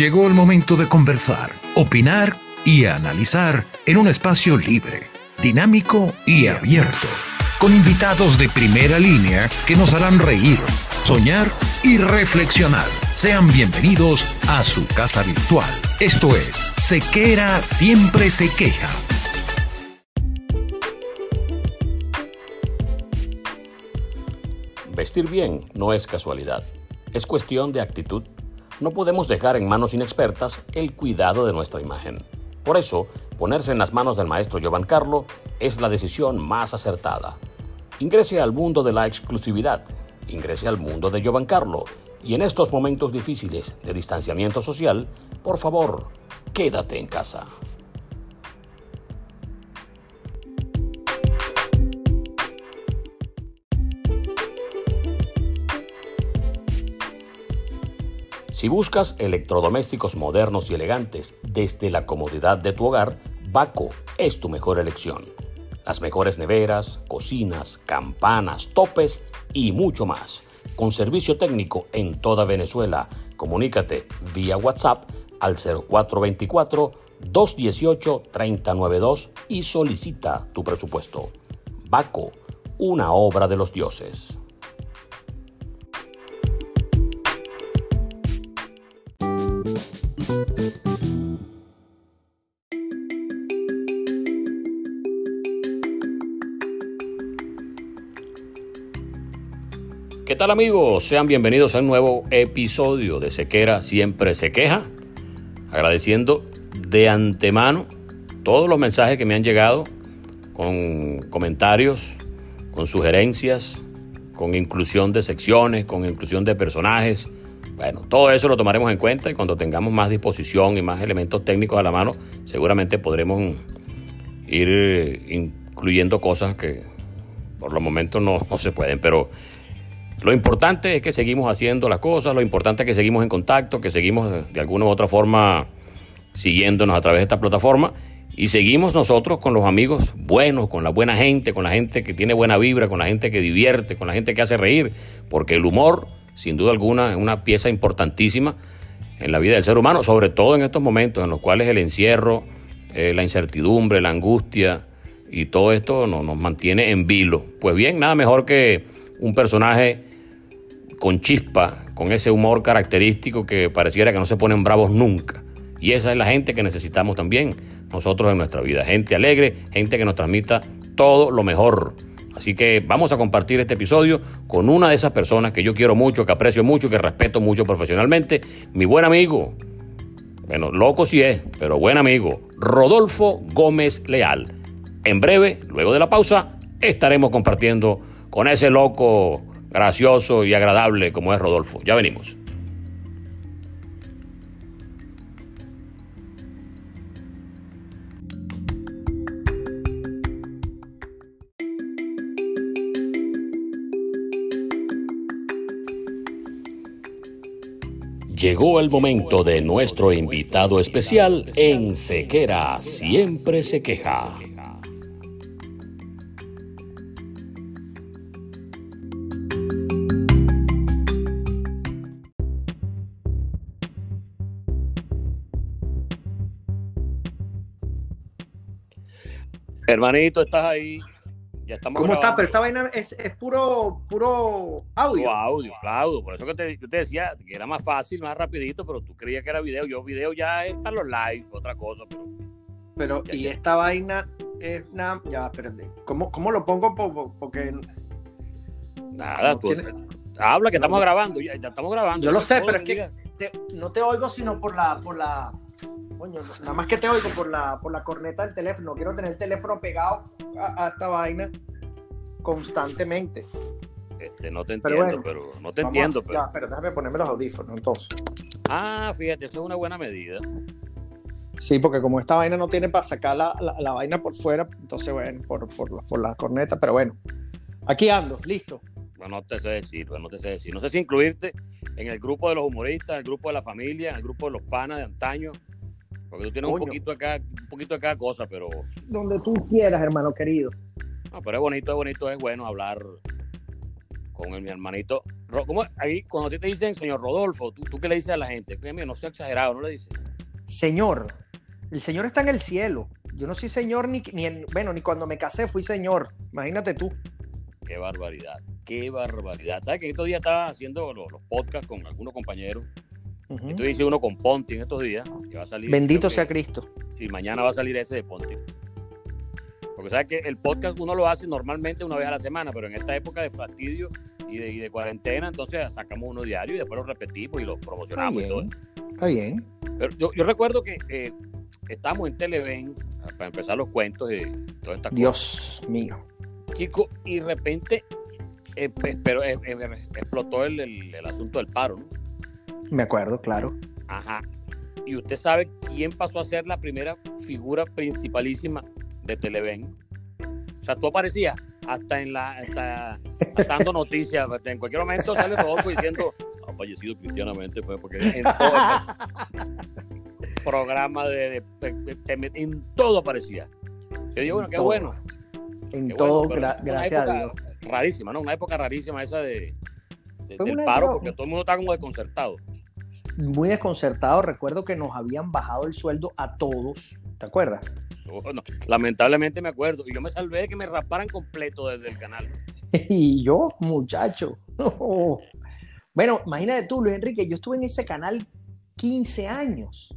Llegó el momento de conversar, opinar y analizar en un espacio libre, dinámico y abierto, con invitados de primera línea que nos harán reír, soñar y reflexionar. Sean bienvenidos a su casa virtual. Esto es Sequera siempre se queja. Vestir bien no es casualidad, es cuestión de actitud. No podemos dejar en manos inexpertas el cuidado de nuestra imagen. Por eso, ponerse en las manos del maestro Carlo es la decisión más acertada. Ingrese al mundo de la exclusividad, ingrese al mundo de Carlo y en estos momentos difíciles de distanciamiento social, por favor, quédate en casa. Si buscas electrodomésticos modernos y elegantes desde la comodidad de tu hogar, Baco es tu mejor elección. Las mejores neveras, cocinas, campanas, topes y mucho más. Con servicio técnico en toda Venezuela. Comunícate vía WhatsApp al 0424 218 392 y solicita tu presupuesto. Baco, una obra de los dioses. Amigos? Sean bienvenidos a un nuevo episodio de Sequera Siempre Se Queja. Agradeciendo de antemano todos los mensajes que me han llegado con comentarios, con sugerencias, con inclusión de secciones, con inclusión de personajes. Bueno, todo eso lo tomaremos en cuenta y cuando tengamos más disposición y más elementos técnicos a la mano, seguramente podremos ir incluyendo cosas que por los momentos no, no se pueden, pero lo importante es que seguimos haciendo las cosas, lo importante es que seguimos en contacto, que seguimos de alguna u otra forma siguiéndonos a través de esta plataforma y seguimos nosotros con los amigos buenos, con la buena gente, con la gente que tiene buena vibra, con la gente que divierte, con la gente que hace reír, porque el humor, sin duda alguna, es una pieza importantísima en la vida del ser humano, sobre todo en estos momentos en los cuales el encierro, eh, la incertidumbre, la angustia y todo esto nos mantiene en vilo. Pues bien, nada mejor que un personaje con chispa, con ese humor característico que pareciera que no se ponen bravos nunca. Y esa es la gente que necesitamos también nosotros en nuestra vida. Gente alegre, gente que nos transmita todo lo mejor. Así que vamos a compartir este episodio con una de esas personas que yo quiero mucho, que aprecio mucho, que respeto mucho profesionalmente, mi buen amigo. Bueno, loco sí es, pero buen amigo, Rodolfo Gómez Leal. En breve, luego de la pausa, estaremos compartiendo con ese loco gracioso y agradable como es Rodolfo. Ya venimos. Llegó el momento de nuestro invitado especial en Sequera Siempre se queja. Hermanito, estás ahí. Ya estamos ¿Cómo estás? Pero esta vaina es, puro, puro audio. Puro audio, claro. Por eso que te, te, decía que era más fácil, más rapidito, pero tú creías que era video. Yo video ya es para los live, otra cosa. Pero, pero y esta vaina es nada. Ya, espérate. ¿Cómo, ¿Cómo, lo pongo? Porque. Nada, tú. Habla que estamos grabando, ya, estamos grabando. Yo lo sé, pero es que no te oigo sino por la, por la, Coño, nada más que te oigo por la, por la corneta del teléfono. Quiero tener el teléfono pegado a, esta vaina constantemente. Este, no te entiendo, pero, no te entiendo. pero... Ya, pero déjame ponerme los audífonos entonces. Ah, fíjate, eso es una buena medida. Sí, porque como esta vaina no tiene para sacar la, la, vaina por fuera, entonces, bueno, por, por, por, la corneta, pero bueno, aquí ando, listo. Bueno, no te sé decir, no te sé decir. No sé si incluirte en el grupo de los humoristas, en el grupo de la familia, en el grupo de los panas de antaño, porque tú tienes un poquito acá, un poquito de cada cosa, pero. Donde tú quieras, hermano querido. No, pero es bonito, es bonito, es bueno hablar con el, mi hermanito. ¿Cómo? Ahí, cuando te dicen señor Rodolfo, ¿tú, ¿tú qué le dices a la gente? Que no sea exagerado, ¿no le dices? Señor. El señor está en el cielo. Yo no soy señor ni, ni en, bueno, ni cuando me casé fui señor. Imagínate tú. Qué barbaridad, qué barbaridad. ¿Sabes que estos días estaba haciendo los, podcasts con algunos compañeros? Uh -huh. hice uno con Ponti en estos días. Que va a salir, Bendito sea Cristo. Sí, mañana va a salir ese de Ponti. Porque sabes que el podcast uno lo hace normalmente una vez a la semana, pero en esta época de fastidio y de, y de cuarentena, entonces sacamos uno diario y después lo repetimos y lo promocionamos Está y todo. Está bien. Pero yo, yo recuerdo que eh, estamos en Televen para empezar los cuentos de toda esta Dios mío. Chico, y de repente eh, pero eh, explotó el, el, el, asunto del paro, ¿no? Me acuerdo, claro. Ajá. Y usted sabe quién pasó a ser la primera figura principalísima de Televen. O sea, tú aparecías hasta en la hasta, hasta dando noticias, en cualquier momento sale Rodolfo diciendo ha fallecido cristianamente, fue porque en todo el programa de, de, de, de, en todo aparecía. Yo digo, bueno, qué todo. bueno. En qué todo, bueno, gra gracias a Dios. Rarísima, ¿no? Una época rarísima esa de, del paro, porque todo el mundo está como desconcertado. Muy desconcertado. Recuerdo que nos habían bajado el sueldo a todos. ¿Te acuerdas? Bueno, lamentablemente me acuerdo. Y yo me salvé de que me raparan completo desde el canal. y yo, muchacho. Bueno, imagínate tú, Luis Enrique, yo estuve en ese canal 15 años.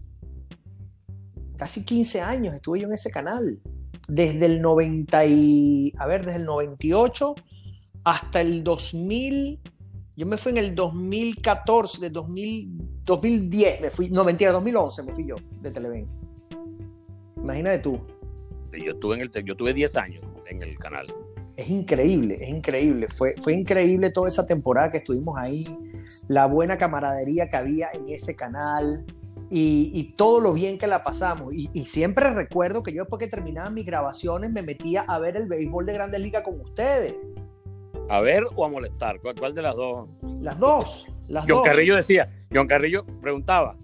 Casi 15 años estuve yo en ese canal. Desde el 90 y, a ver, desde el 98 hasta el 2000. Yo me fui en el 2014, de 2000, 2010, me fui, no mentira, 2011 me fui yo de Televen. Imagínate tú. Yo tuve, en el, yo tuve 10 años en el canal. Es increíble, es increíble. Fue, fue increíble toda esa temporada que estuvimos ahí, la buena camaradería que había en ese canal y, y todo lo bien que la pasamos. Y, y, siempre recuerdo que yo después que terminaba mis grabaciones me metía a ver el béisbol de Grandes Ligas con ustedes. ¿A ver o a molestar? ¿Cuál, cuál de las dos? Las dos. Las John dos. Carrillo decía, John Carrillo preguntaba,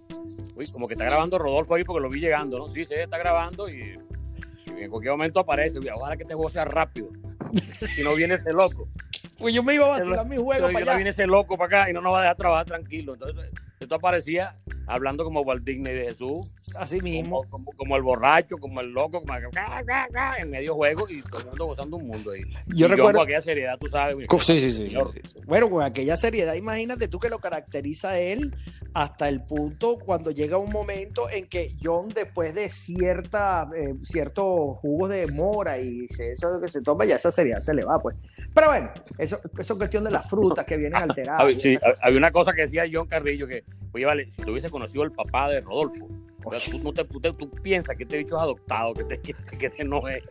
uy, como que está grabando Rodolfo ahí porque lo vi llegando, ¿no? Sí, sí, está grabando y, y en cualquier momento aparece. Ojalá que este juego sea rápido. si no viene ese loco. Pues yo me iba a vacilar mi juego para allá. No viene ese loco para acá y no nos va a dejar trabajar tranquilo. Entonces, esto aparecía hablando como Walt Disney de Jesús. Así mismo. Como, como, como el borracho, como el loco, como en medio juego y todo el mundo gozando un mundo ahí. Yo y recuerdo. Con aquella seriedad, tú sabes. Sí, sí, sí, sí, sí, Bueno, con aquella seriedad, imagínate tú que lo caracteriza a él hasta el punto cuando llega un momento en que John, después de cierta, eh, ciertos jugos de mora y eso que se toma, ya esa seriedad se le va, pues. Pero bueno, eso, eso es cuestión de las frutas que vienen alteradas. sí, había una cosa que decía John Carrillo que, oye, vale, si tú hubiese conocido al papá de Rodolfo, o sea, tú, no te, tú, tú, piensas que este bicho es adoptado, que este, que este no es.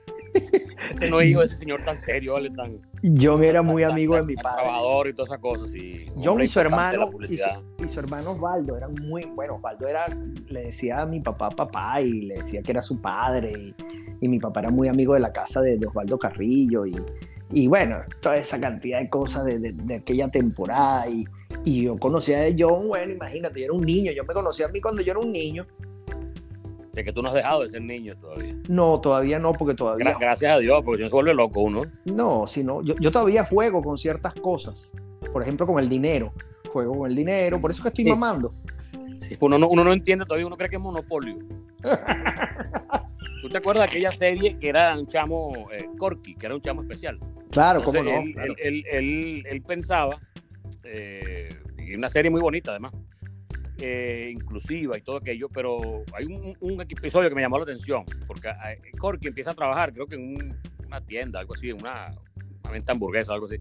Este no es hijo de ese señor tan serio, ¿vale? Tan, John era muy tan, amigo de mi padre. Trabajador y todas esas cosas. Y John y su hermano y su, y su, hermano Osvaldo eran muy bueno. Osvaldo era, le decía a mi papá papá y le decía que era su padre. Y, y mi papá era muy amigo de la casa de, de Osvaldo Carrillo. Y, y, bueno, toda esa cantidad de cosas de, de, de aquella temporada. Y, y yo conocía de John, bueno, imagínate, yo era un niño. Yo me conocía a mí cuando yo era un niño. De que tú no has dejado de ser niño todavía. No, todavía no, porque todavía. Gracias a Dios, porque si no se vuelve loco uno. No, sino yo, yo todavía juego con ciertas cosas. Por ejemplo, con el dinero. Juego con el dinero, por eso que estoy sí. mamando. Sí, uno, no, uno no entiende todavía, uno cree que es monopolio. ¿Tú te acuerdas de aquella serie que era un chamo eh, Corky, que era un chamo especial? Claro, Entonces, cómo no. Él, claro. él, él, él pensaba, eh, y una serie muy bonita además, eh, inclusiva y todo aquello, pero hay un, episodio que me llamó la atención, porque eh, Corky empieza a trabajar, creo que en un, una tienda, algo así, en una, venta hamburguesa, algo así,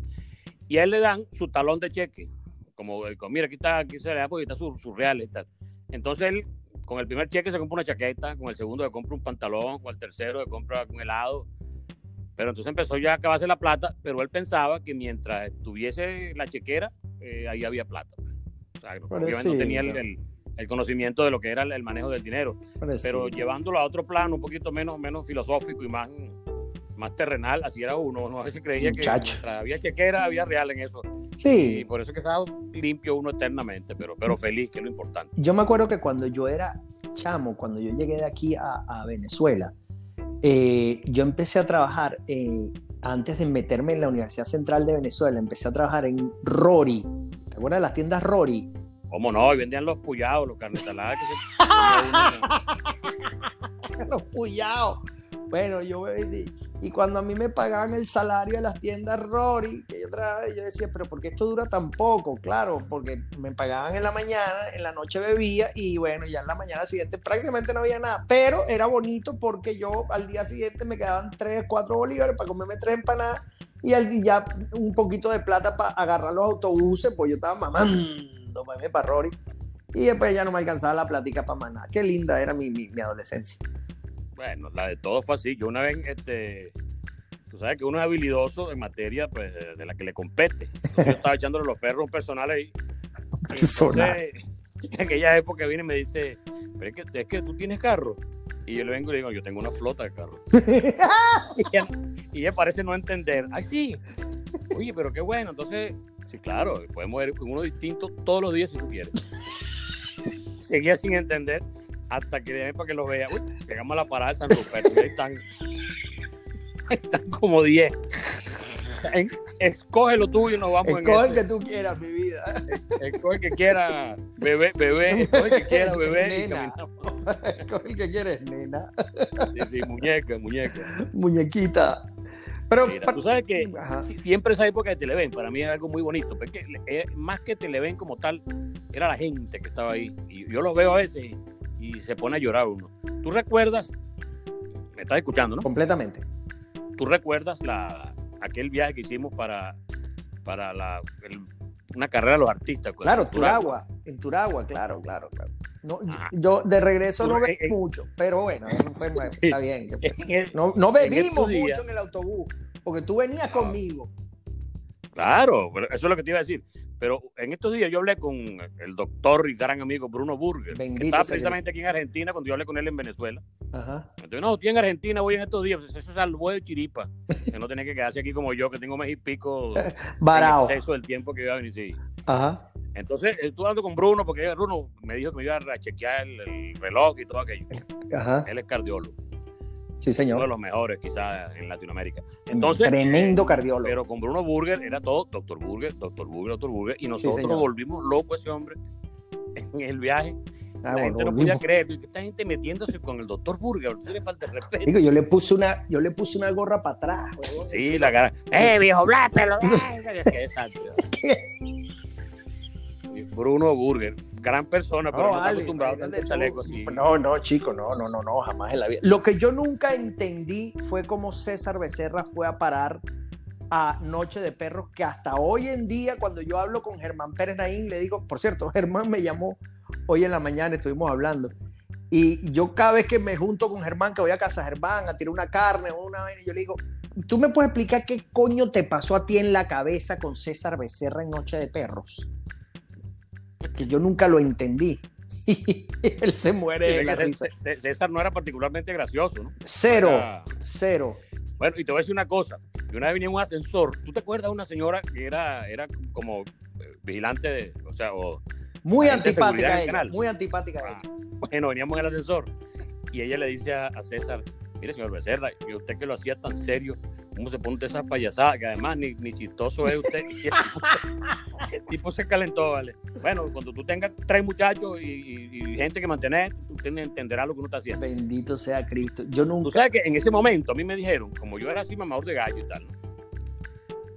y a él le dan su talón de cheque, como, mira, aquí está, aquí se le da, porque está sus su reales. Entonces él, con el primer cheque se compra una chaqueta, con el segundo se compra un pantalón, con el tercero se compra un helado, pero entonces empezó ya a acabarse la plata, pero él pensaba que mientras estuviese la chequera, eh, ahí había plata. O sea, obviamente no tenía el, el, el, conocimiento de lo que era el, manejo del dinero. Parecido. Pero llevándolo a otro plano, un poquito menos, menos filosófico y más, más terrenal, así era uno. No a veces creía Muchacho. que había chequera, había real en eso. Sí. Y por eso que estaba limpio uno eternamente, pero, pero feliz, que es lo importante. Yo me acuerdo que cuando yo era chamo, cuando yo llegué de aquí a, a Venezuela, eh, yo empecé a trabajar eh, antes de meterme en la Universidad Central de Venezuela, empecé a trabajar en Rory. ¿Te acuerdas de las tiendas Rory? ¿Cómo no? Y vendían los puyados, los carnes saladas. los puyados. Bueno, yo. Y cuando a mí me pagaban el salario de las tiendas Rory, que yo trabajaba, yo decía, pero ¿por qué esto dura tan poco? Claro, porque me pagaban en la mañana, en la noche bebía y bueno, ya en la mañana siguiente prácticamente no había nada. Pero era bonito porque yo al día siguiente me quedaban 3, 4 bolívares para comerme tres empanadas y al día un poquito de plata para agarrar los autobuses, pues yo estaba mamando para Rory. Y después ya no me alcanzaba la plática para más nada. Qué linda era mi, mi adolescencia. Bueno, la de todo fue así. Yo una vez, este, tú sabes que uno es habilidoso en materia pues, de la que le compete. Entonces yo estaba echándole los perros un personal ahí. Personal. en aquella época viene y me dice, pero es que, es que tú tienes carro. Y yo le vengo y le digo, yo tengo una flota de carros. y, ella, y ella parece no entender. Ay, sí. Oye, pero qué bueno. Entonces, sí, claro, podemos ver uno distinto todos los días si tú quieres. Seguía sin entender hasta que de para que lo vea. Uy, llegamos a la parada de San Ruperto y ahí están, están como 10. Escoge lo tuyo y nos vamos Escoge el que tú quieras, mi vida. Escoge el que quiera, bebé, bebé. Escoge el que quiera, bebé. Nena. Escoge el que quieres, nena. Sí, sí, muñeca, muñeca. Muñequita. Pero Mira, tú sabes que Ajá. siempre esa época de Televen para mí es algo muy bonito, porque más que Televen como tal, era la gente que estaba ahí. Y yo los veo a veces y se pone a llorar uno. ¿Tú recuerdas? Me estás escuchando, ¿no? Completamente. ¿Tú recuerdas la, aquel viaje que hicimos para, para la, el, una carrera de los artistas? Claro, Turagua. Turagua. En Turagua, claro, claro, claro. No, yo de regreso no bebí mucho, pero bueno, está bien. No, no bebimos mucho en el autobús, porque tú venías no. conmigo. Claro, eso es lo que te iba a decir. Pero en estos días yo hablé con el doctor y gran amigo Bruno Burger, Bendito que estaba precisamente aquí en Argentina cuando yo hablé con él en Venezuela. Ajá. Entonces, no, estoy en Argentina, voy en estos días. Pues eso salvó de chiripa. que no tenía que quedarse aquí como yo, que tengo mes y pico. Varado. Eso del tiempo que iba a venir. Sí. Ajá. Entonces, estuve hablando con Bruno, porque Bruno me dijo que me iba a chequear el, el reloj y todo aquello. Ajá. Él es cardiólogo. Sí, señor. Uno de los mejores, quizás, en Latinoamérica. Entonces, Tremendo cardiólogo. Pero con Bruno Burger era todo doctor Burger, doctor Burger, doctor Burger. Y nosotros Sí, nos volvimos locos ese hombre en el viaje. Ah, la bueno, gente no volvimos. podía creer. Esta gente metiéndose con el doctor Burger. ¿Tú le falta de respeto? Digo, yo le puse una, yo le puse una gorra para atrás. Sí, la cara. ¡Eh, viejo Blas. Bruno Burger, gran persona, pero no, está vale, acostumbrado tanto chaleco así. No, no, chico, no, no, no, no, jamás en la vida. Lo que yo nunca entendí fue cómo César Becerra fue a parar a Noche de Perros, que hasta hoy en día, cuando yo hablo con Germán Pérez Naín, le digo, por cierto, Germán me llamó hoy en la mañana, estuvimos hablando. Y yo cada vez que me junto con Germán, que voy a casa Germán a tirar una carne o una vaina, yo le digo, ¿tú me puedes explicar qué coño te pasó a ti en la cabeza con César Becerra en Noche de Perros? Que yo nunca lo entendí. Y él se muere de la risa. César- no era particularmente gracioso, ¿no? Cero, Era- cero. Bueno, y te voy a decir una cosa. Yo una vez venía en un ascensor. ¿Tú te acuerdas de una señora que era, era como eh, vigilante, de, o sea, o, Muy antipática ella, canal. muy antipática Ah, ella. bueno, veníamos en el ascensor y ella le dice a, a César, mire señor Becerra, y usted que lo hacía tan serio, ¿cómo se pone esas payasadas? Que además ni, ni chistoso es usted. El, tipo, se calentó, ¿vale? Bueno, cuando tú tengas tres muchachos y, y- y gente que mantener, tú tienes- entenderás lo que uno está haciendo. Bendito sea Cristo. Yo Tú nunca. sabes que en ese momento a mí me dijeron, como yo era así mamador de gallo y tal, ¿no?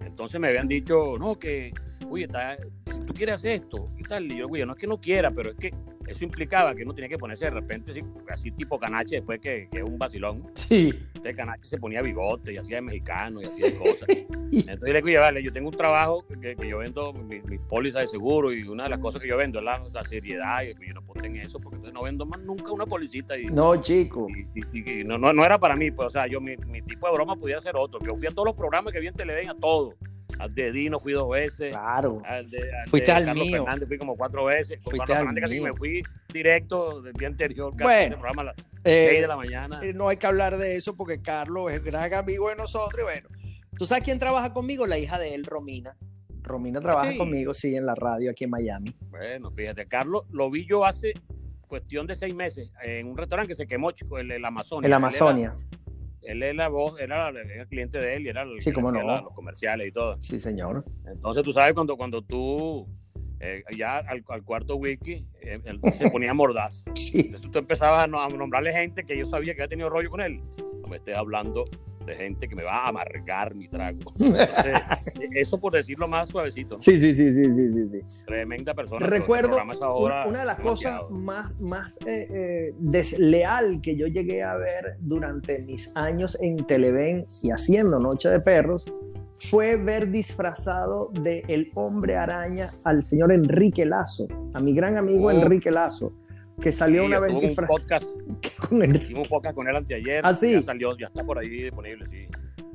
entonces me habían dicho, no, que, oye, está- si tú quieres hacer esto y tal, y yo, oye, no es que no quiera, pero es que eso implicaba que uno tenía que ponerse de repente así, así tipo canache después que, que un vacilón. Sí. Entonces canache se ponía bigote y hacía de mexicano y hacía de cosas. Entonces yo le oye, vale, yo tengo un trabajo que, que yo vendo mis mi pólizas de seguro y una de las cosas que yo vendo es la, la seriedad y que yo no puedo en eso porque entonces no vendo más nunca una policita y, No, chico. y, y- y no, no, no era para mí, pues, o sea, yo mi, mi tipo de broma pudiera ser otro. Yo fui a todos los programas que vi en Televen, a todos. Al de Dino fui dos veces. Claro. Al de, al Fuiste de al Carlos mío. Fernández fui como cuatro veces. Con Fuiste Carlos al Fernández casi mío. me fui directo del día anterior, casi Bueno, programa a las Eh, 6 de la mañana. eh, no hay que hablar de eso porque Carlos es gran amigo de nosotros y bueno. ¿Tú sabes quién trabaja conmigo? La hija de él, Romina. Romina trabaja sí? conmigo, sí, en la radio aquí en Miami. Bueno, fíjate, Carlos lo vi yo hace cuestión de seis meses en un restaurante que se quemó, chico, el, el Amazonia. En la Él era- Amazonia. Él es la voz, era, el cliente de él y era el sí, que no. los comerciales y todo. Sí, señor. Entonces tú sabes cuando, cuando tú eh, ya al, al, cuarto wiki eh, se ponía mordaz. Sí. Entonces tú empezabas a, nombrarle gente que yo sabía que había tenido rollo con él. No me estés hablando de gente que me va a amargar mi trago. Entonces, eso por decirlo más suavecito. Sí, sí, sí, sí, sí, sí, sí. Tremenda persona. Recuerdo una, una, de las cosas más, más eh, eh, desleal que yo llegué a ver durante mis años en Televen y haciendo Noche de Perros fue ver disfrazado de el hombre araña al señor Enrique Lazo, a mi gran amigo Oh. Enrique Lazo, que salió Sí, una vez disfrazado podcast, con Enrique. hicimos un podcast con él anteayer. ¿Ah, sí? Ya salió, ya está por ahí disponible, sí.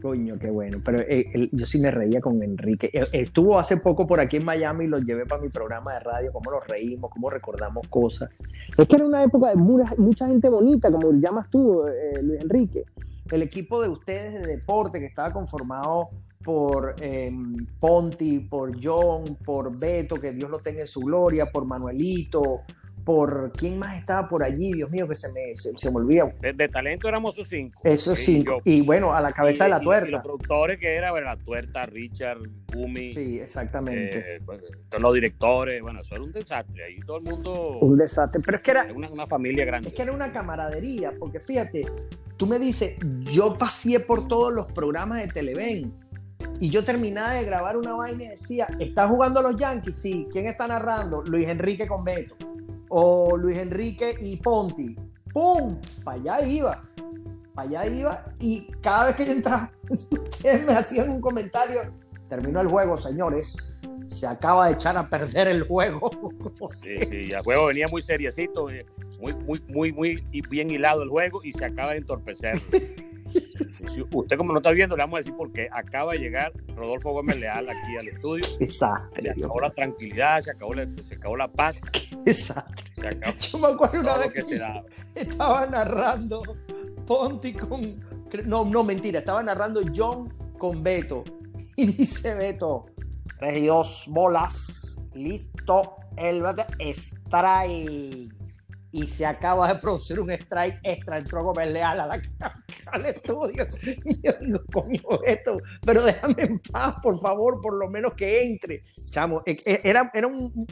Coño, qué bueno. Pero eh, él- yo sí me reía con Enrique. Eh, Estuvo hace poco por aquí en Miami y lo llevé para mi programa de radio, cómo nos reímos, cómo recordamos cosas. Es que era una época de mucha, mucha gente bonita, como llamas tú, eh, Luis Enrique. El equipo de ustedes de deporte que estaba conformado por eh, Ponti, por John, por Beto, que Dios lo tenga en su gloria, por Manuelito, por quién más estaba por allí, Dios mío, que se me, se, se me olvida. De, de talento éramos esos cinco. Eso Sí, yo. Y bueno, a la cabeza Y- de la Y, tuerta. los productores que era, bueno, la tuerta, Richard, Gumi, Sí, exactamente. eh, pues, los directores, bueno, eso era un desastre. Ahí todo el mundo, un desastre. Pero es que era, era una, una familia grande. es que era una camaradería, porque fíjate, tú me dices, yo pasé por todos los programas de Televen y yo terminaba de grabar una vaina y decía, ¿está jugando los Yankees? Sí. ¿Quién está narrando? Luis Enrique con Beto. O Luis Enrique y Ponti. ¡Pum! Para allá iba. Para allá iba y cada vez que yo entraba, ustedes me hacían un comentario. Terminó el juego, señores. Se acaba de echar a perder el juego. Sí, sí, el juego venía muy seriecito, eh, muy, muy, muy, muy bien hilado el juego y se acaba de entorpecer. Y usted como no está viendo, le vamos a decir porque acaba de llegar Rodolfo Gómez Leal aquí al estudio. Se Desastre, Dios acabó la tranquilidad, se acabó la, se acabó la paz, se acabó Yo me acuerdo una vez que que se estaba narrando Ponti con. No, no, mentira, estaba narrando John con Beto. Y dice Beto: Regios bolas, listo, el bate, strike. Y se acaba de producir un strike extra. Entró Gómez Leal a la, al estudio. Y yo digo, coño, Beto, pero déjame en paz, por favor, por lo menos que entre. Chamo, e- e- era, era un,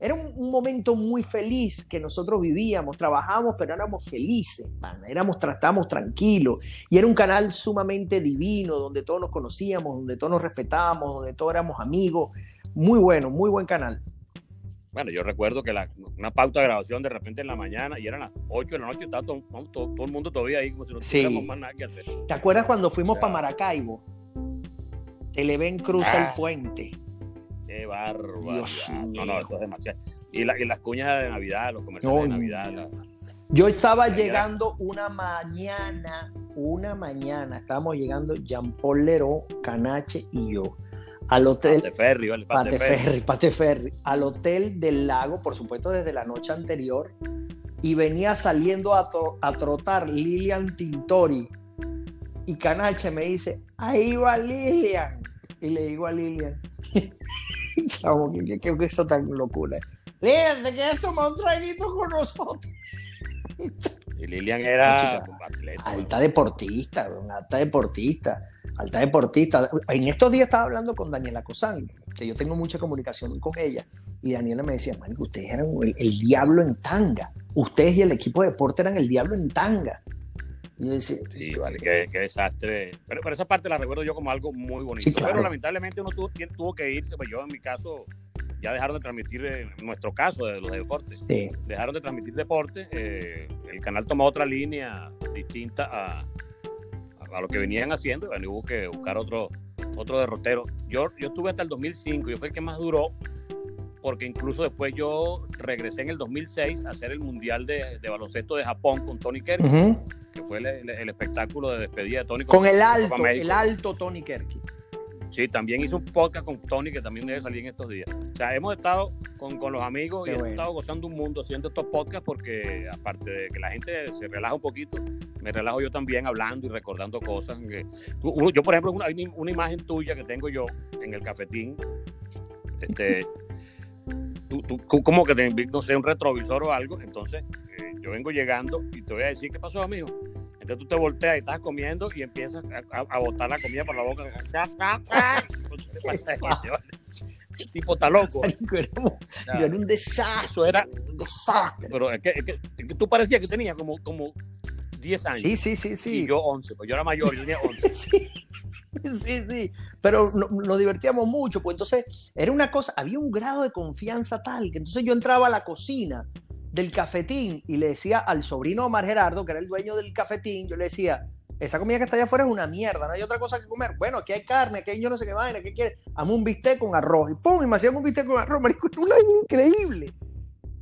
era un, momento muy feliz que nosotros vivíamos, trabajábamos, pero éramos felices, pana, éramos, tratamos tranquilos. Y era un canal sumamente divino, donde todos nos conocíamos, donde todos nos respetábamos, donde todos éramos amigos. Muy bueno, muy buen canal. Bueno, yo recuerdo que la, una pauta de grabación de repente en la mañana y eran las 8 de la noche, estaba todo, todo- todo el mundo todavía ahí como si no Sí. tuviéramos más nada que hacer. ¿Te acuerdas cuando fuimos para Maracaibo? Televen cruza Ah. el puente. Qué. Dios No, no, eso es demasiado. Y, la- y las cuñas de Navidad, los comerciales No, de. Navidad. la- Yo estaba llegando una mañana, una mañana, estábamos llegando Jean Paul Leró, Canache y yo al hotel Pate Ferry, ¿vale? Pate Ferry, Pate Ferry, al hotel del lago, por supuesto desde la noche anterior, y venía saliendo a, to- a trotar Lilian Tintori. Y Canache me dice, ahí va Lilian. Y le digo a Lilian, chavo, que, que, que eso tan locura. Lilian, ¿te quieres tomar un traguito con nosotros? Y Lilian era Chica, atleta. Alta deportista, una alta deportista, alta deportista. En estos días estaba hablando con Daniela Cosán, que yo tengo mucha comunicación con ella, y Daniela me decía, marico, ustedes eran el, el diablo en tanga. Ustedes y el equipo de deporte eran el diablo en tanga. Y yo decía, Sí, vale, qué, qué desastre. Pero, pero esa parte la recuerdo yo como algo muy bonito. Sí, claro. Pero lamentablemente uno tuvo, tuvo que irse. Pues yo, en mi caso, ya dejaron de transmitir, eh, en nuestro caso, de los deportes, sí, dejaron de transmitir deporte. eh, el canal tomó otra línea distinta a, a lo que venían haciendo. y Bueno, hubo que buscar otro, otro derrotero. Yo, yo estuve hasta el 2005, yo fui el que más duró. Porque incluso después yo regresé en el 2006 a hacer el Mundial de, de baloncesto de Japón con Tony Kerr que fue el, el- el espectáculo de despedida de Tony con el Copa alto, el alto Tony Kerky. Sí, también hizo un podcast con Tony que también debe salir en estos días. O sea, hemos estado con, con los amigos Qué y hemos estado gozando un mundo haciendo estos podcasts porque aparte de que la gente se relaja un poquito, me relajo yo también hablando y recordando cosas. que- uno- yo, por ejemplo, una, hay una imagen tuya que tengo yo en el cafetín, este, tú, tú- tú como que te no sé, un retrovisor o algo, entonces eh, yo vengo llegando y te voy a decir, ¿qué pasó, amigo? Entonces tú te volteas y estás comiendo y empiezas a, a botar la comida por la boca. El tipo está loco. Era, yo era un desastre. Eso era- un desastre. Pero es que, es que- es que tú parecías que tenía como, como 10 años. Sí, sí, sí, sí. Y yo 11, pues yo era mayor, yo tenía 11. sí, sí, sí. Pero no- nos divertíamos mucho, pues entonces era una cosa, había un grado de confianza tal que entonces yo entraba a la cocina del cafetín y le decía al sobrino Omar Gerardo, que era el dueño del cafetín, yo le decía, esa comida que está allá afuera es una mierda, no hay otra cosa que comer. Bueno, aquí hay carne, aquí hay yo no sé qué vaina, ¿qué quieres? Hazme un bistec con arroz. Y pum, y me hacíamos un bistec con arroz, marico, era una increíble.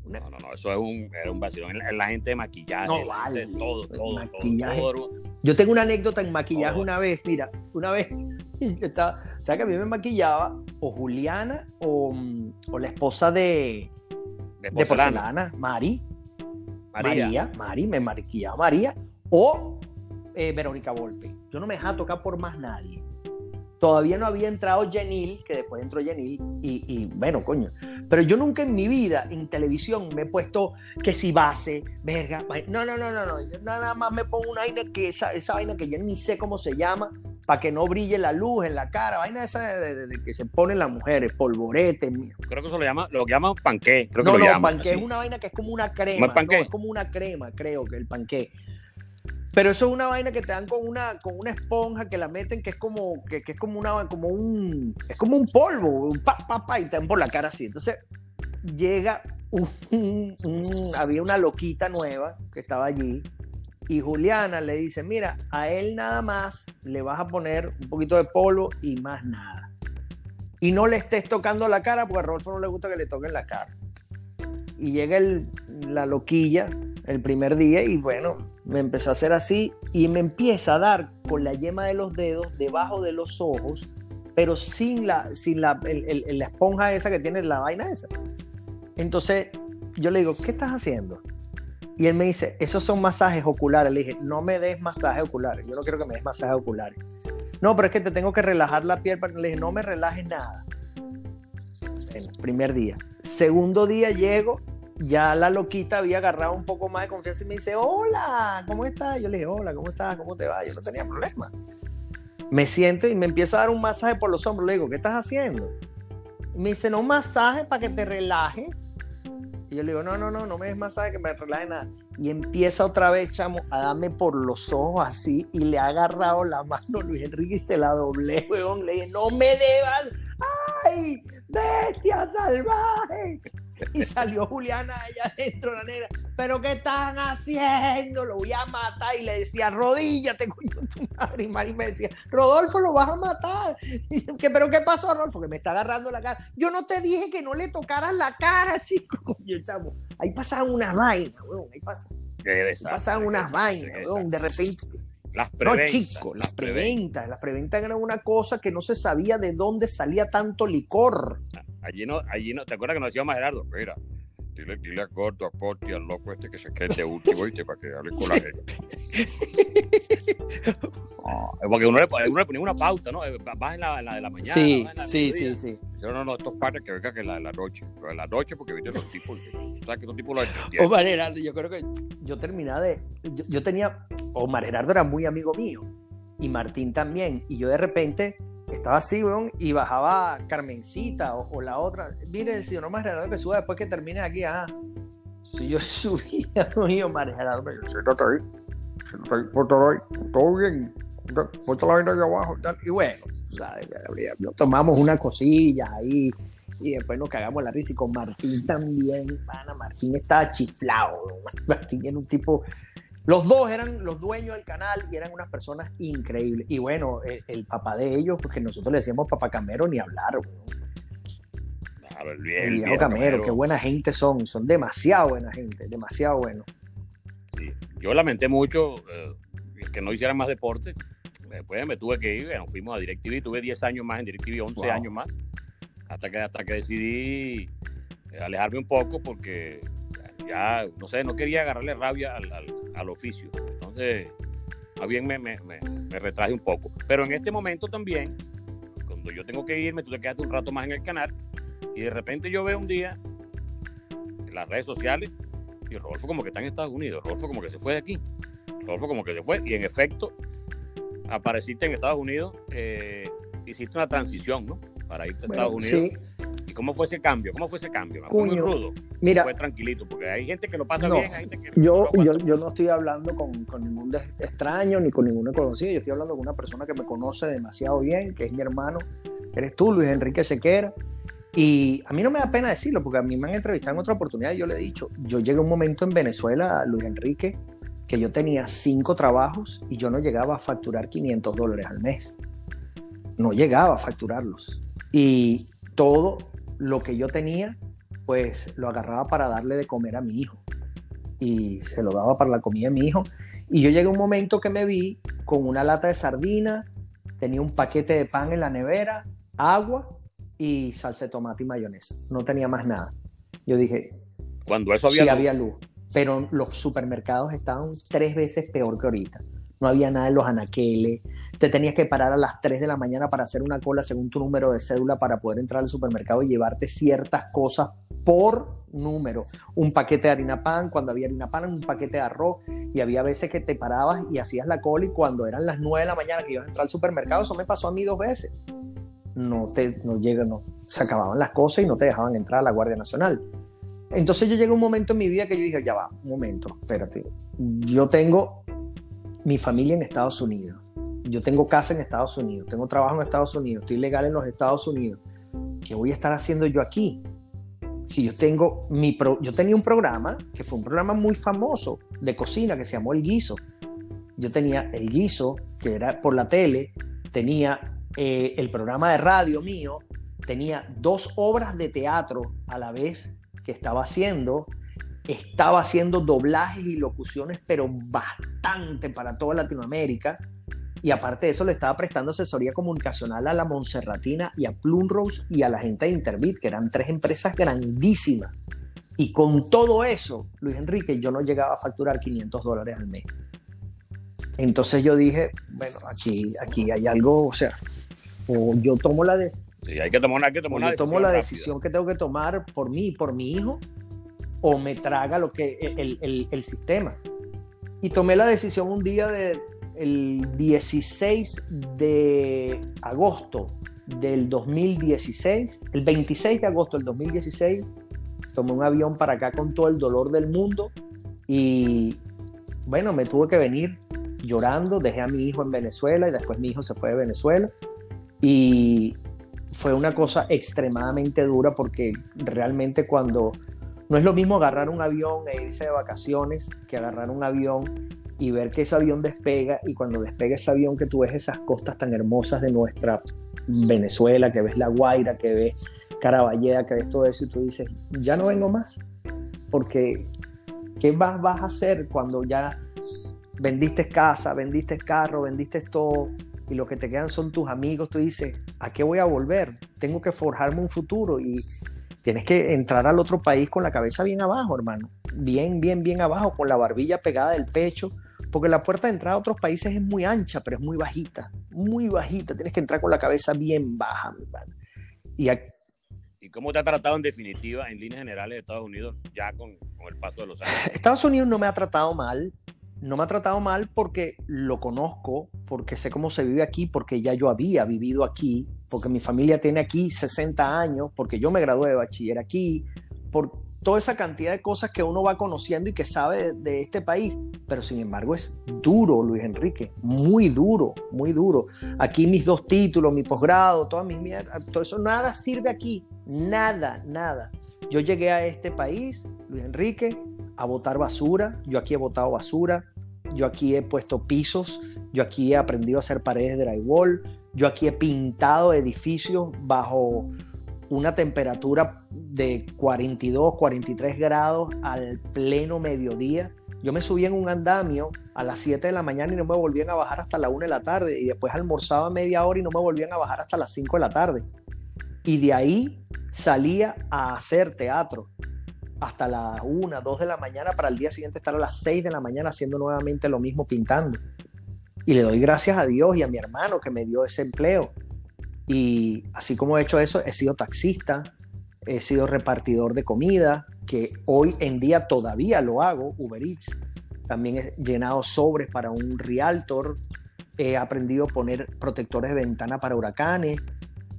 Una- No, no, no, eso es un, era un vacilón. La, la gente de maquillaje, No, vale. todo, todo, maquillaje. todo, todo. Yo tengo una anécdota en maquillaje una vez, mira, una vez yo estaba, o sea que a mí me maquillaba o Juliana o, mm, o la esposa de, De de porcelana. porcelana, Mari, María. María, Mari, me maquillaba María, o eh, Verónica Volpe. Yo no me dejaba tocar por más nadie. Todavía no había entrado Jenil, que después entró Jenil, y, y bueno, coño. Pero yo nunca en mi vida en televisión me he puesto que si base, verga. No, no, no, no, no. Yo nada más me pongo una vaina que esa, esa vaina que yo ni sé cómo se llama, para que no brille la luz en la cara. Vaina esa de, de- de que se ponen las mujeres, polvorete. Creo que eso lo llama, lo llaman panqué. Creo que No, lo no, llaman. panqué es una vaina que es como una crema. No, es como una crema, creo que el panqué. Pero eso es una vaina que te dan con una, con una esponja que la meten, que es como, que, que es como una, como un, es como un polvo, un pa, pa, pa, y te dan por la cara así. Entonces, llega un, un- un- había una loquita nueva que estaba allí, y Juliana le dice, mira, a él nada más le vas a poner un poquito de polvo y más nada. Y no le estés tocando la cara, porque a Rodolfo no le gusta que le toquen la cara y llega el- la loquilla el primer día y bueno, me empezó a hacer así y me empieza a dar con la yema de los dedos debajo de los ojos, pero sin la, sin la, la esponja esa que tiene la vaina esa. Entonces yo le digo, ¿qué estás haciendo? Y él me dice, esos son masajes oculares. Le dije, no me des masajes oculares, yo no quiero que me des masajes oculares. No, pero es que te tengo que relajar la piel. para-". Le dije, no me relajes nada. El primer día. Segundo día llego, ya la loquita había agarrado un poco más de confianza y me dice, hola, ¿cómo estás? Yo le dije, hola, ¿cómo estás? ¿Cómo te va? Yo no tenía problema. Me siento y me empieza a dar un masaje por los hombros. Le digo, ¿qué estás haciendo? Me dice, no, un masaje para que te relajes. Y yo le digo, no, no, no, no me des masaje, que me relaje nada. Y empieza otra vez, chamo, a darme por los ojos así y le ha agarrado la mano Luis Enrique y se la doblé, weón. Le dije, no me debas. ¡Ay! ¡Bestia salvaje! Y salió Juliana allá adentro, la negra. ¿Pero qué están haciendo? Lo voy a matar. Y le decía, rodíllate, coño, tu madre. Y Mari me decía, Rodolfo, lo vas a matar. Y yo, ¿qué, ¿Pero qué pasó, Rodolfo? Que me está agarrando la cara. Yo no te dije que no le tocaras la cara, chico. Coño, chamo. Ahí pasaban unas vainas, weón. Ahí pasaban, ahí pasaban unas vainas, weón. De repente. Las No, preventas. chico, las preventas. Las preventas eran una cosa que no se sabía de dónde salía tanto licor. Allí no, allí no, ¿te acuerdas que nos decía más Gerardo? Mira, dile, dile a Gordo, a Poti, al loco este que se quede de último, ¿viste? Para que hable con la gente. Ah, porque uno le, uno le ponía una pauta, ¿no? Eh, Vas en la, en la de la mañana. Sí, la sí, sí, sí. Yo no, no, estos padres que venga que la de la noche. Pero de la noche, porque viste los tipos, sabes que tipos los entretienen. Omar Gerardo, yo creo que yo terminaba de. Yo, yo tenía. Omar Gerardo era muy amigo mío. Y Martín también. Y yo de repente estaba así, weón, y bajaba Carmencita o, o la otra. Mire, el señor Omar Gerardo que suba después que termine aquí. Ajá. Si yo subía, y Omar Gerardo me dice, siéntate ahí. Siéntate ahí, ponte ahí. Todo bien. Ponte la vaina ahí abajo. y bueno, ¿sabes? Tomamos una cosilla ahí y después nos cagamos la risa y con Martín también, pana, Martín estaba chiflado, ¿no? Martín era un tipo, los dos eran los dueños del canal y eran unas personas increíbles. Y bueno, el, el papá de ellos, porque nosotros le decíamos papá Camero ni hablar, weón. El viejo Camero, Camero. qué buena gente son, son demasiado buena gente, demasiado bueno. Sí. Yo lamenté mucho eh, que no hicieran más deporte. Después me tuve que ir, bueno, fuimos a DirecTV, tuve 10 años más en DirecTV, 11 Wow. años más, hasta que, hasta que decidí eh, alejarme un poco porque ya, no sé, no quería agarrarle rabia al, al- al oficio. Entonces, más bien me, me, me- me retraje un poco. Pero en este momento también, cuando yo tengo que irme, tú te quedas un rato más en el canal y de repente yo veo un día en las redes sociales y y Rodolfo como que está en Estados Unidos, Rodolfo como que se fue de aquí, Rodolfo como que se fue, y en efecto, apareciste en Estados Unidos, eh, hiciste una transición, ¿no? Para irte a Estados Unidos. Sí. ¿Y cómo fue ese cambio? ¿Cómo fue ese cambio? ¿Fue muy rudo? Mira, fue tranquilito, porque hay gente que lo pasa bien, hay gente que yo, no yo, yo, no estoy hablando con, con, ningún extraño ni con ningún conocido, yo estoy hablando con una persona que me conoce demasiado bien, que es mi hermano, que eres tú, Luis Enrique Sequera. Y a mí no me da pena decirlo, porque a mí me han entrevistado en otra oportunidad y yo le he dicho, yo llegué a un momento en Venezuela, Luis Enrique, que yo tenía cinco trabajos y yo no llegaba a facturar 500 dólares al mes. No llegaba a facturarlos. Y todo lo que yo tenía, pues lo agarraba para darle de comer a mi hijo. Y se lo daba para la comida de mi hijo. Y yo llegué a un momento que me vi con una lata de sardina, tenía un paquete de pan en la nevera, agua y salsa de tomate y mayonesa. No tenía más nada. Yo dije, cuando eso había, sí, había luz, pero los supermercados estaban tres veces peor que ahorita. No había nada en los anaqueles. Te tenías que parar a las 3 de la mañana para hacer una cola según tu número de cédula para poder entrar al supermercado y llevarte ciertas cosas por número. Un paquete de harina pan, cuando había harina pan, un paquete de arroz. Y había veces que te parabas y hacías la cola y cuando eran las 9 de la mañana que ibas a entrar al supermercado, eso me pasó a mí dos veces no te no llega, no, se acababan las cosas y no te dejaban entrar a la Guardia Nacional. Entonces yo llegué a un momento en mi vida que yo dije, ya va, un momento, espérate. Yo tengo mi familia en Estados Unidos. Yo tengo casa en Estados Unidos, tengo trabajo en Estados Unidos, estoy legal en los Estados Unidos. ¿Qué voy a estar haciendo yo aquí? Si yo tengo mi pro, yo tenía un programa que fue un programa muy famoso de cocina que se llamó El Guiso. Yo tenía El Guiso, que era por la tele, tenía eh, el programa de radio mío tenía dos obras de teatro a la vez que estaba haciendo. Estaba haciendo doblajes y locuciones, pero bastante para toda Latinoamérica. Y aparte de eso, le estaba prestando asesoría comunicacional a la Monserratina y a Plumrose y a la gente de Interbit, que eran tres empresas grandísimas. Y con todo eso, Luis Enrique, yo no llegaba a facturar 500 dólares al mes. Entonces yo dije, bueno, aquí, aquí hay algo, o sea, o yo tomo la decisión. hay que tomar, que tomar yo tomo la decisión que tengo que tomar por mí, por mi hijo, o me traga lo que el, el, sistema. Y tomé la decisión un día de el 16 de agosto del 2016, el 26 de agosto del 2016, tomé un avión para acá con todo el dolor del mundo y bueno, me tuve que venir llorando, dejé a mi hijo en Venezuela y después mi hijo se fue de Venezuela y fue una cosa extremadamente dura porque realmente cuando no es lo mismo agarrar un avión e irse de vacaciones que agarrar un avión y ver que ese avión despega y cuando despega ese avión que tú ves esas costas tan hermosas de nuestra Venezuela, que ves La Guaira, que ves Caraballeda, que ves todo eso y tú dices, ya no vengo más, porque ¿qué vas, vas a hacer cuando ya vendiste casa, vendiste carro, vendiste todo? y lo que te quedan son tus amigos, tú dices, ¿a qué voy a volver? Tengo que forjarme un futuro y tienes que entrar al otro país con la cabeza bien abajo, hermano. Bien, bien, bien abajo, con la barbilla pegada del pecho, porque la puerta de entrada a otros países es muy ancha, pero es muy bajita, muy bajita. Tienes que entrar con la cabeza bien baja, mi hermano. Y, ¿Y cómo te ha tratado en definitiva, en líneas generales, Estados Unidos, ya con, con el paso de los años? Estados Unidos no me ha tratado mal no me ha tratado mal porque lo conozco, porque sé cómo se vive aquí, porque ya yo había vivido aquí, porque mi familia tiene aquí 60 años, porque yo me gradué de bachiller aquí, por toda esa cantidad de cosas que uno va conociendo y que sabe de, este país. Pero sin embargo es duro, Luis Enrique, muy duro, muy duro. Aquí mis dos títulos, mi posgrado, todas mis mierdas, todo eso, nada sirve aquí, nada, nada. Yo llegué a este país, Luis Enrique, a botar basura. Yo aquí he botado basura, yo aquí he puesto pisos, yo aquí he aprendido a hacer paredes de drywall, yo aquí he pintado edificios bajo una temperatura de 42, 43 grados al pleno mediodía. Yo me subí en un andamio a las 7 de la mañana y no me volvían a bajar hasta la 1 de la tarde. Y después almorzaba media hora y no me volvían a bajar hasta las 5 de la tarde. Y de ahí salía a hacer teatro hasta las 1, 2 de la mañana para el día siguiente estar a las 6 de la mañana haciendo nuevamente lo mismo pintando. Y le doy gracias a Dios y a mi hermano que me dio ese empleo. Y así como he hecho eso, he sido taxista, he sido repartidor de comida, que hoy en día todavía lo hago, Uber Eats. También he llenado sobres para un realtor. He aprendido a poner protectores de ventana para huracanes.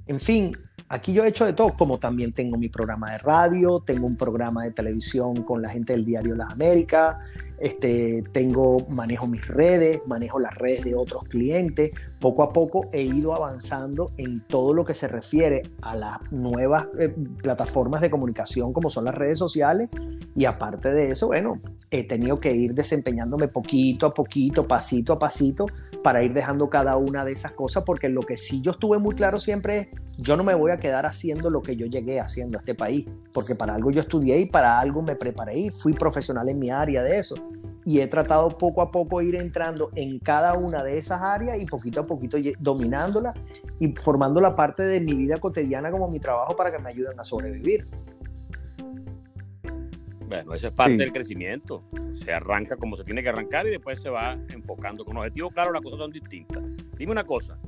En fin, Aquí yo he hecho de todo, como también tengo mi programa de radio, tengo un programa de televisión con la gente del diario Las Américas, este, tengo, manejo mis redes, manejo las redes de otros clientes. Poco a poco he ido avanzando en todo lo que se refiere a las nuevas eh, plataformas de comunicación como son las redes sociales y aparte de eso, bueno, he tenido que ir desempeñándome poquito a poquito, pasito a pasito para ir dejando cada una de esas cosas porque lo que sí yo estuve muy claro siempre es yo no me voy a quedar haciendo lo que yo llegué haciendo a este país, porque para algo yo estudié y para algo me preparé y fui profesional en mi área de eso. Y he tratado poco a poco ir entrando en cada una de esas áreas y poquito a poquito dominándola y formando la parte de mi vida cotidiana como mi trabajo para que me ayuden a sobrevivir. Bueno, esa es parte del crecimiento. Se arranca como se tiene que arrancar y después se va enfocando con objetivos. Claro, las cosas son distintas. Dime una cosa,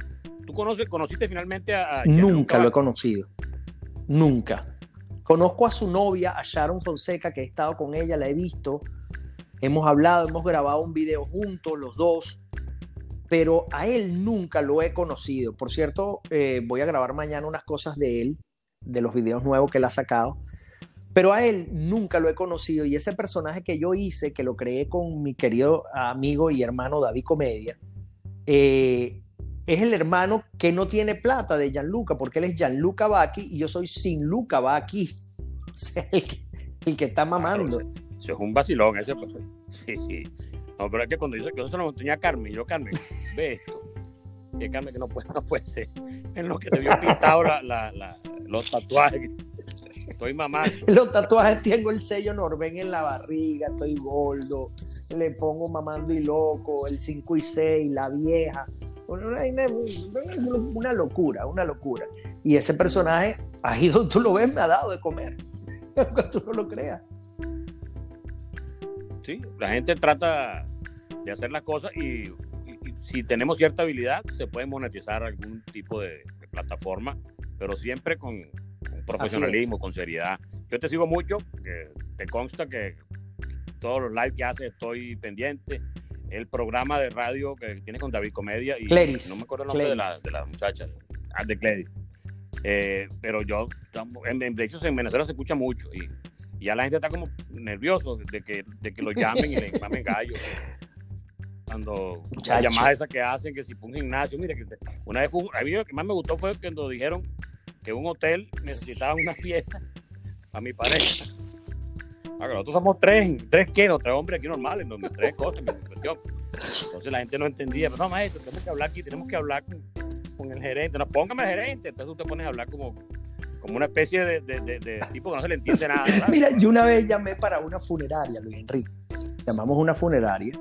¿Tú conoces, conociste finalmente a... Nunca lo he conocido. Nunca. Conozco a su novia, a Sharon Fonseca, que he estado con ella, la he visto. Hemos hablado, hemos grabado un video juntos, los dos. Pero a él nunca lo he conocido. Por cierto, eh, voy a grabar mañana unas cosas de él, de los videos nuevos que él ha sacado. Pero a él nunca lo he conocido y ese personaje que yo hice, que lo creé con mi querido amigo y hermano David Comedia, eh, es el hermano que no tiene plata de Gianluca, porque él es Gianluca Bacchi y yo soy sin Luca Bacchi. el, que, el que está mamando. eso, es un vacilón, ese. Pues, sí, sí. No, pero es que cuando dice que eso se lo tenía Carmen, yo, Carmen, ve esto. Y Carmen, que no puede, no puede ser. En lo que te vio pintado la, la, los tatuajes. Estoy mamando. Los tatuajes tengo el sello Norben en la barriga, estoy gordo, le pongo mamando y loco, el 5 y 6, la vieja una, locura, una locura. Y ese personaje, ahí donde tú lo ves, me ha dado de comer, aunque tú no lo creas. Sí, la gente trata de hacer las cosas y, si tenemos cierta habilidad, se puede monetizar algún tipo de, plataforma, pero siempre con, profesionalismo, con seriedad. Yo te sigo mucho, que te consta que todos los lives que haces estoy pendiente el programa de radio que tiene con David Comedia y no me acuerdo el nombre de la, de la, muchacha, ah, de Cleris. Eh, pero yo, de hecho en Venezuela se escucha mucho y, ya la gente está como nervioso de que, de que lo llamen y le mamen gallos. Cuando las llamadas esas que hacen, que si fue un gimnasio, mire, que una vez fue, a mí lo que más me gustó fue cuando dijeron que un hotel necesitaba una pieza a mi pareja Ah, nosotros somos tres, tres que, no, tres hombres aquí normales, donde tres cosas, Entonces la gente no entendía, pero no, maestro, tenemos que hablar aquí, tenemos que hablar con, el gerente. No, póngame el gerente. Entonces tú te pones a hablar como, como una especie de, tipo que no se le entiende nada. Mira, yo una vez llamé para una funeraria, Luis Enrique. Llamamos una funeraria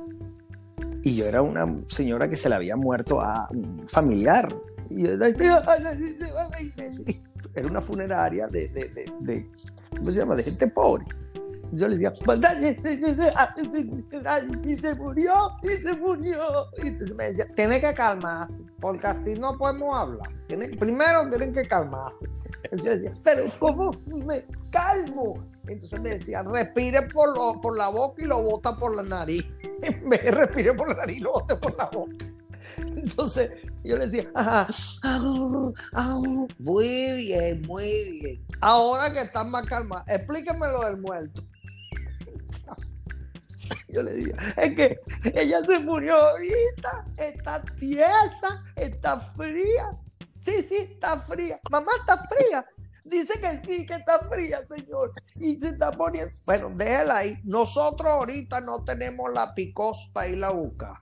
y yo era una señora que se le había muerto a un familiar. Era una funeraria de, de, de, ¿cómo se llama? De gente pobre. Yo le decía, y se murió, y se murió. Y me decía, tiene que calmarse, porque así no podemos hablar. Tiene, primero tienen que calmarse. Yo decía, pero ¿cómo me calmo? Entonces me decía, respire por, lo, por la boca y lo bota por la nariz. De respire por la nariz, lo bote por la boca. Entonces yo le decía, muy bien, muy bien. Ahora que están más calma, explíqueme lo del muerto. Yo le digo, es que ella se murió ahorita, está tiesa, está fría. Sí, sí, está fría. Mamá está fría. Dice que sí, que está fría, señor. Y se está poniendo. Bueno, déjela ahí. Nosotros ahorita no tenemos la picos para ir a buscar.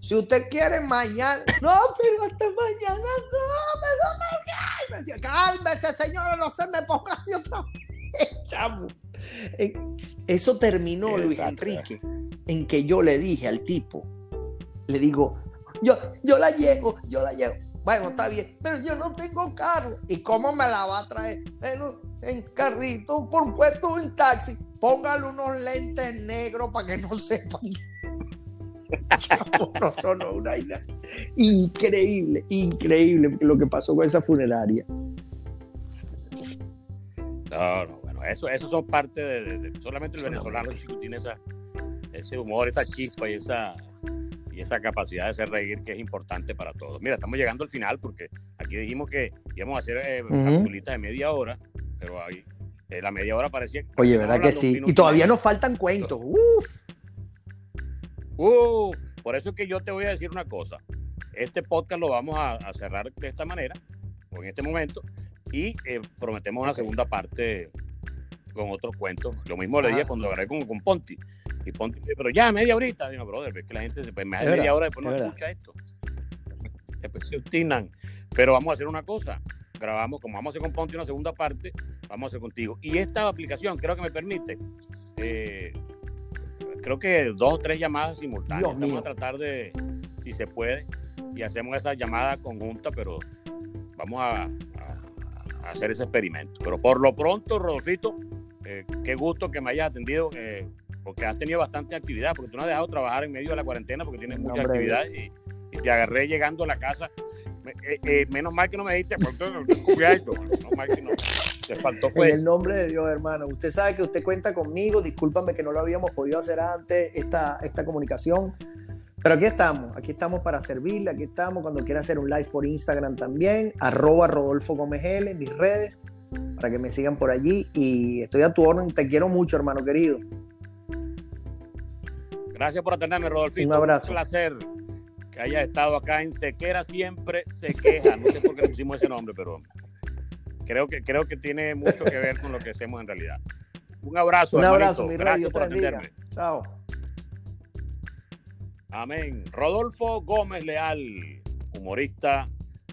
Si usted quiere mañana. No, pero hasta mañana no, me lo me Cálmese, señora, no se me ponga así otra vez, chamo. Eh, eso terminó, Luis Enrique, en que yo le dije al tipo, le digo, yo, yo la llevo, yo la llevo. Bueno, está bien, pero yo no tengo carro. ¿Y cómo me la va a traer? Bueno, en carrito, por puesto en taxi. Póngale unos lentes negros para que no sepan. no, no, no, una idea. Increíble, increíble lo que pasó con esa funeraria. No, no, eso, eso son parte de, solamente el venezolano tiene esa, ese humor, esa chispa y esa, y esa capacidad de hacer reír que es importante para todos. Mira, estamos llegando al final porque aquí dijimos que íbamos a hacer eh, de media hora, pero ahí eh, la media hora parecía... Oye, ¿verdad que sí? Y todavía nos faltan cuentos. Uf. Uh, por eso es que yo te voy a decir una cosa. Este podcast lo vamos a, cerrar de esta manera, o en este momento, y eh, prometemos una segunda parte con otros cuentos. Lo mismo le dije cuando grabé con, con Ponti. Y Ponti pero ya, media horita. Digo, brother, es que la gente se pues, me media hora después no escucha esto. Después se obstinan. Pero vamos a hacer una cosa. Grabamos, como vamos a hacer con Ponti una segunda parte, vamos a hacer contigo. Y esta aplicación creo que me permite eh, creo que dos o tres llamadas simultáneas. Vamos a tratar de, si se puede, y hacemos esa llamada conjunta, pero vamos a, hacer ese experimento. Pero por lo pronto, Rodolfito, eh, qué gusto que me hayas atendido, eh, porque has tenido bastante actividad, porque tú no has dejado trabajar en medio de la cuarentena porque tienes mucha actividad y, te agarré llegando a la casa. Eh, menos mal que no me dijiste, menos mal que no. En el nombre de Dios, hermano. Usted sabe que usted cuenta conmigo. Discúlpame que no lo habíamos podido hacer antes, esta, esta comunicación. Pero aquí estamos, aquí estamos para servirle, aquí estamos cuando quiera hacer un live por Instagram también, arroba Rodolfo Gómez L, mis redes, para que me sigan por allí. Y estoy a tu orden, te quiero mucho, hermano querido. Gracias por atenderme, Rodolfo. Un abrazo. Un placer que hayas estado acá en Sequera Siempre Se Queja. No sé por qué pusimos ese nombre, pero creo que, creo que tiene mucho que ver con lo que hacemos en realidad. Un abrazo. Un abrazo, mi Gracias por atenderme. Chao. Amén. Rodolfo Gómez Leal, humorista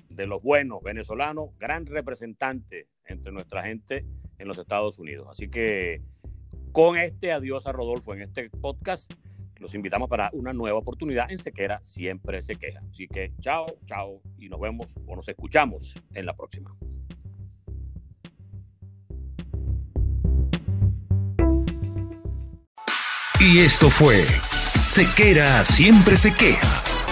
de los buenos venezolanos, gran representante entre nuestra gente en los Estados Unidos. Así que con este adiós a Rodolfo en este podcast, los invitamos para una nueva oportunidad en Sequera Siempre Se Queja. Así que chao, chao y nos vemos o nos escuchamos en la próxima. Y esto fue Sequera siempre se queja